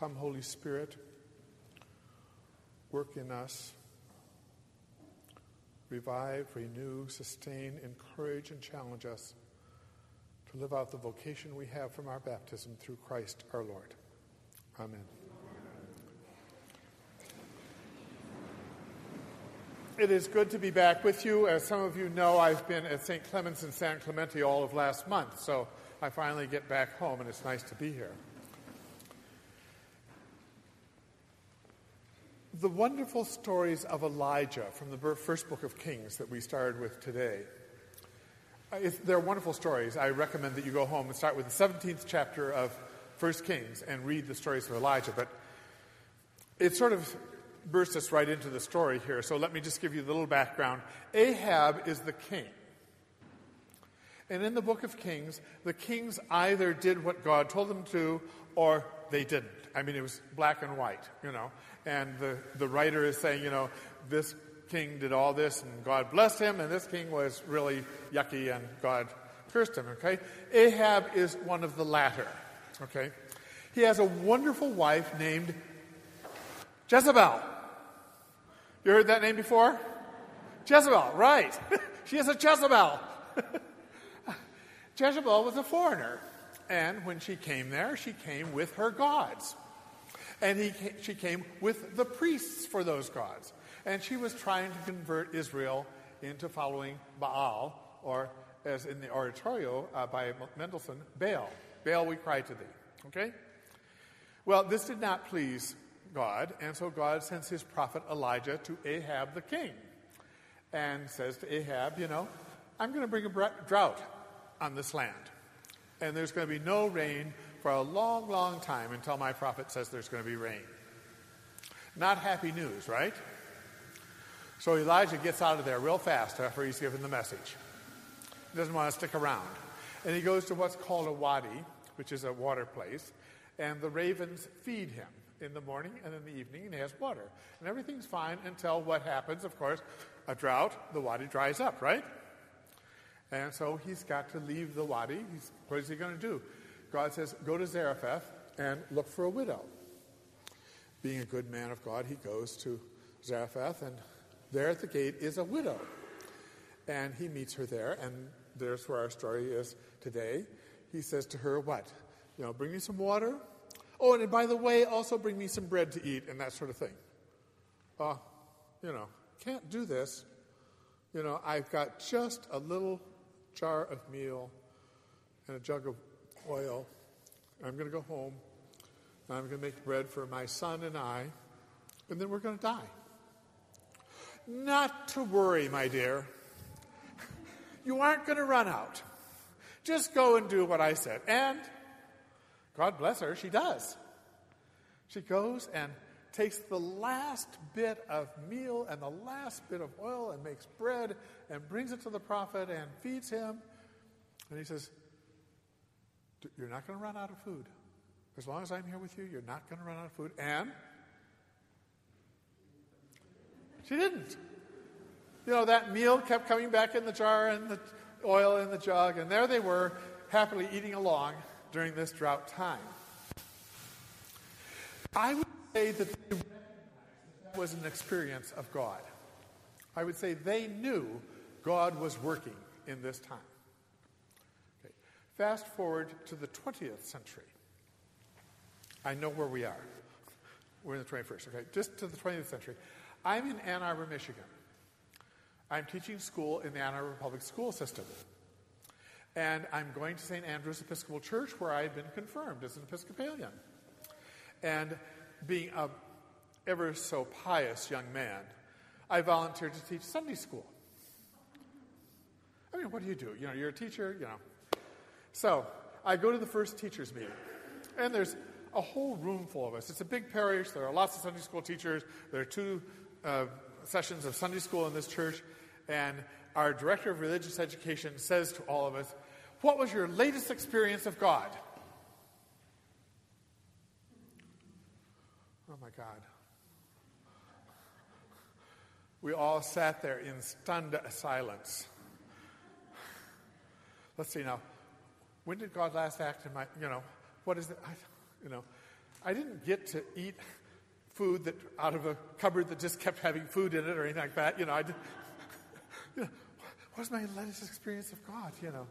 Come, Holy Spirit, work in us. Revive, renew, sustain, encourage, and challenge us to live out the vocation we have from our baptism through Christ our Lord. Amen. It is good to be back with you. As some of you know, I've been at St. Clement's in San Clemente all of last month, so I finally get back home, and it's nice to be here. The wonderful stories of Elijah from the first book of Kings that we started with today. Uh, they're wonderful stories. I recommend that you go home and start with the 17th chapter of 1 Kings and read the stories of Elijah. But it sort of bursts us right into the story here. So let me just give you a little background. Ahab is the king. And in the book of Kings, the kings either did what God told them to or they didn't. I mean, it was black and white, you know. And the, the writer is saying, you know, this king did all this and God blessed him, and this king was really yucky and God cursed him, okay? Ahab is one of the latter, okay? He has a wonderful wife named Jezebel. You heard that name before? Jezebel, right. she is a Jezebel. Jezebel was a foreigner. And when she came there, she came with her gods. And he, she came with the priests for those gods. And she was trying to convert Israel into following Baal, or as in the oratorio uh, by Mendelssohn, Baal. Baal, we cry to thee. Okay? Well, this did not please God, and so God sends his prophet Elijah to Ahab the king and says to Ahab, You know, I'm going to bring a drought on this land, and there's going to be no rain for a long, long time until my prophet says there's going to be rain. Not happy news, right? So Elijah gets out of there real fast after he's given the message. He doesn't want to stick around. And he goes to what's called a wadi, which is a water place, and the ravens feed him in the morning and in the evening, and he has water. And everything's fine until what happens, of course, a drought, the wadi dries up, right? And so he's got to leave the wadi. He's, what is he going to do? God says, Go to Zarephath and look for a widow. Being a good man of God, he goes to Zarephath, and there at the gate is a widow. And he meets her there, and there's where our story is today. He says to her, What? You know, bring me some water. Oh, and by the way, also bring me some bread to eat, and that sort of thing. Uh, you know, can't do this. You know, I've got just a little jar of meal and a jug of oil. I'm going to go home. I'm going to make bread for my son and I, and then we're going to die. Not to worry, my dear. You aren't going to run out. Just go and do what I said. And God bless her, she does. She goes and takes the last bit of meal and the last bit of oil and makes bread and brings it to the prophet and feeds him. And he says, you're not going to run out of food. As long as I'm here with you, you're not going to run out of food. And she didn't. You know, that meal kept coming back in the jar and the oil in the jug, and there they were, happily eating along during this drought time. I would say that that was an experience of God. I would say they knew God was working in this time. Fast forward to the 20th century. I know where we are. We're in the 21st, okay? Just to the 20th century. I'm in Ann Arbor, Michigan. I'm teaching school in the Ann Arbor Public School System. And I'm going to St. Andrew's Episcopal Church, where I've been confirmed as an Episcopalian. And being a ever so pious young man, I volunteered to teach Sunday school. I mean, what do you do? You know, you're a teacher, you know, so I go to the first teachers' meeting, and there's a whole room full of us. It's a big parish. There are lots of Sunday school teachers. There are two uh, sessions of Sunday school in this church. And our director of religious education says to all of us, What was your latest experience of God? Oh my God. We all sat there in stunned silence. Let's see now. When did God last act in my, you know, what is it? I, you know, I didn't get to eat food that out of a cupboard that just kept having food in it or anything like that. You know, I did, you know, what was my latest experience of God? You know,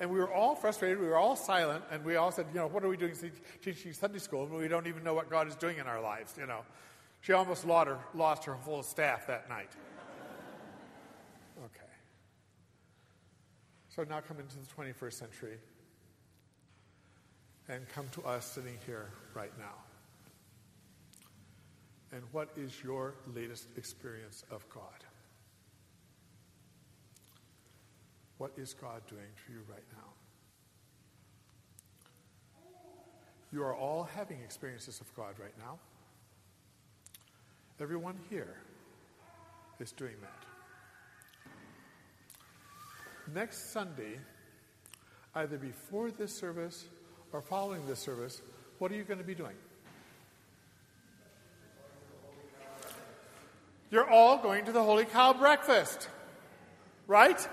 and we were all frustrated. We were all silent, and we all said, you know, what are we doing teaching Sunday school when we don't even know what God is doing in our lives? You know, she almost lost her, lost her whole staff that night. Okay. So now come into the 21st century and come to us sitting here right now. And what is your latest experience of God? What is God doing for you right now? You are all having experiences of God right now. Everyone here is doing that. Next Sunday, either before this service or following this service, what are you going to be doing? You're all going to the Holy Cow breakfast, right?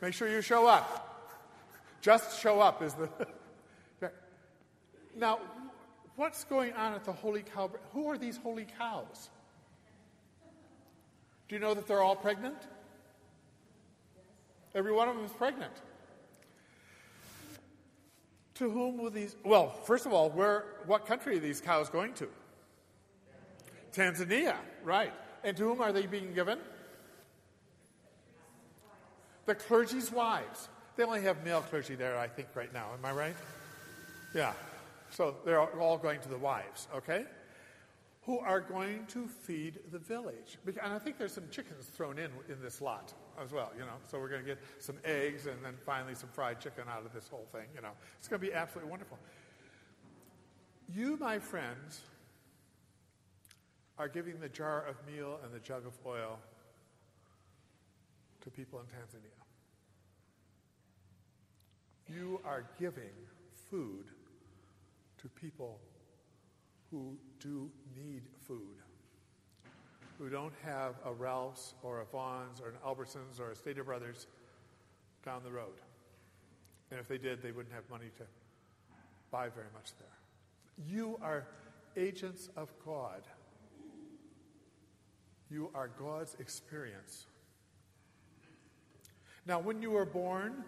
Make sure you show up. Just show up is the. now, what's going on at the Holy Cow? Who are these holy cows? Do you know that they're all pregnant? Every one of them is pregnant. To whom will these? Well, first of all, where? What country are these cows going to? Tanzania, right? And to whom are they being given? The clergy's wives. They only have male clergy there, I think, right now. Am I right? Yeah. So they're all going to the wives, okay? Who are going to feed the village. And I think there's some chickens thrown in in this lot as well, you know. So we're going to get some eggs and then finally some fried chicken out of this whole thing, you know. It's going to be absolutely wonderful. You, my friends, are giving the jar of meal and the jug of oil to people in Tanzania. You are giving food to people who do need food, who don't have a Ralph's or a Vons or an Albertsons or a Stater Brothers down the road. And if they did, they wouldn't have money to buy very much there. You are agents of God. You are God's experience now, when you were born,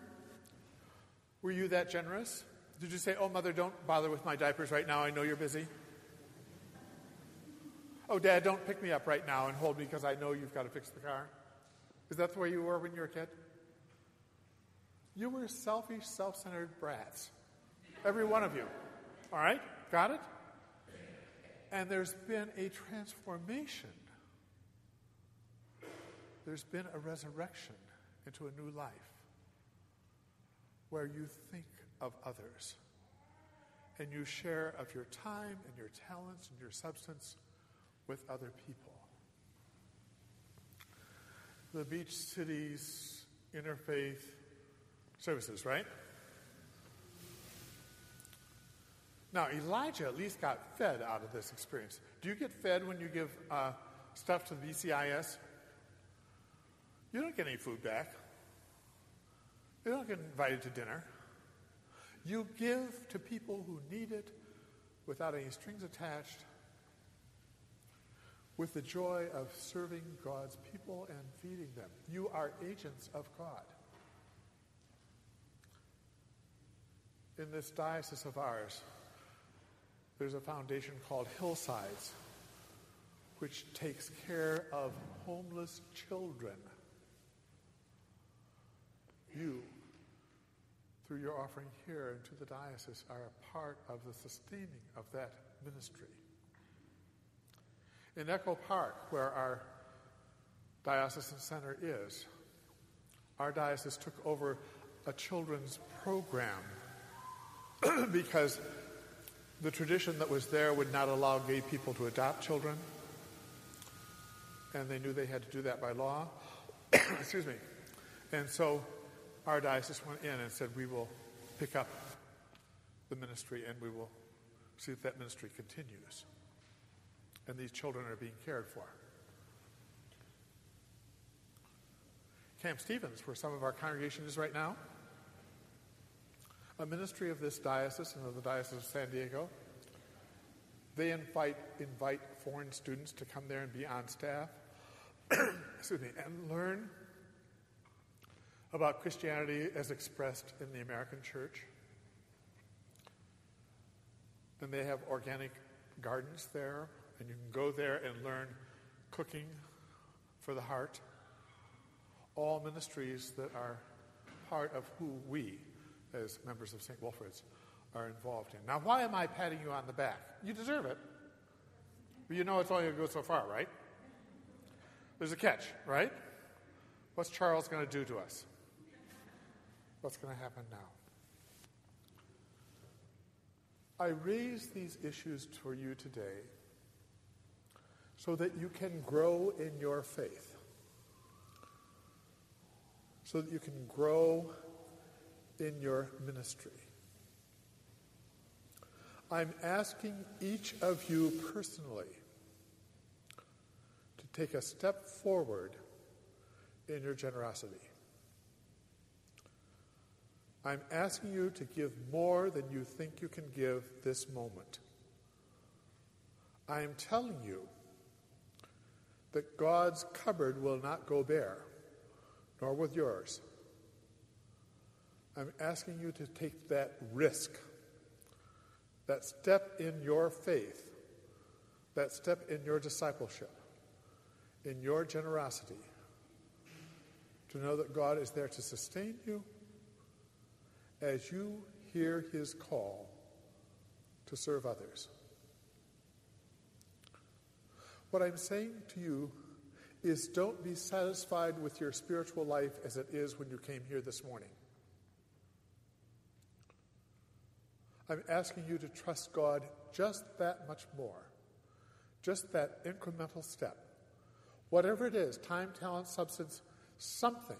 were you that generous? Did you say, Oh, mother, don't bother with my diapers right now. I know you're busy? Oh, dad, don't pick me up right now and hold me because I know you've got to fix the car. Is that the way you were when you were a kid? You were selfish, self centered brats. Every one of you. All right? Got it? And there's been a transformation, there's been a resurrection into a new life where you think of others and you share of your time and your talents and your substance with other people. The Beach Cities Interfaith Services, right? Now, Elijah at least got fed out of this experience. Do you get fed when you give uh, stuff to the BCIS? You don't get any food back. You don't get invited to dinner. You give to people who need it without any strings attached, with the joy of serving God's people and feeding them. You are agents of God. In this diocese of ours, there's a foundation called Hillsides, which takes care of homeless children you, through your offering here and to the diocese, are a part of the sustaining of that ministry. In Echo Park, where our diocesan center is, our diocese took over a children's program because the tradition that was there would not allow gay people to adopt children, and they knew they had to do that by law. Excuse me. And so our diocese went in and said, We will pick up the ministry and we will see that that ministry continues. And these children are being cared for. Camp Stevens, where some of our congregation is right now, a ministry of this diocese and of the Diocese of San Diego, They invite, invite foreign students to come there and be on staff, excuse me, and learn about Christianity as expressed in the American church. And they have organic gardens there, and you can go there and learn cooking for the heart. All ministries that are part of who we, as members of St. Wilfrid's, are involved in. Now, why am I patting you on the back? You deserve it. But you know it's only going to go so far, right? There's a catch, right? What's Charles going to do to us? What's going to happen now? I raise these issues for you today so that you can grow in your faith, so that you can grow in your ministry. I'm asking each of you personally to take a step forward in your generosity. I'm asking you to give more than you think you can give this moment. I am telling you that God's cupboard will not go bare, nor with yours. I'm asking you to take that risk, that step in your faith, that step in your discipleship, in your generosity, to know that God is there to sustain you as you hear his call to serve others. What I'm saying to you is don't be satisfied with your spiritual life as it is when you came here this morning. I'm asking you to trust God just that much more, just that incremental step. Whatever it is time, talent, substance, something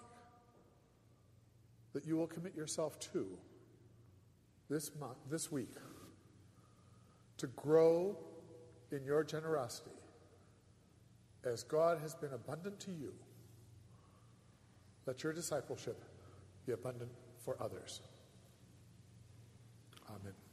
that you will commit yourself to this month, this week, to grow in your generosity as God has been abundant to you. Let your discipleship be abundant for others. Amen.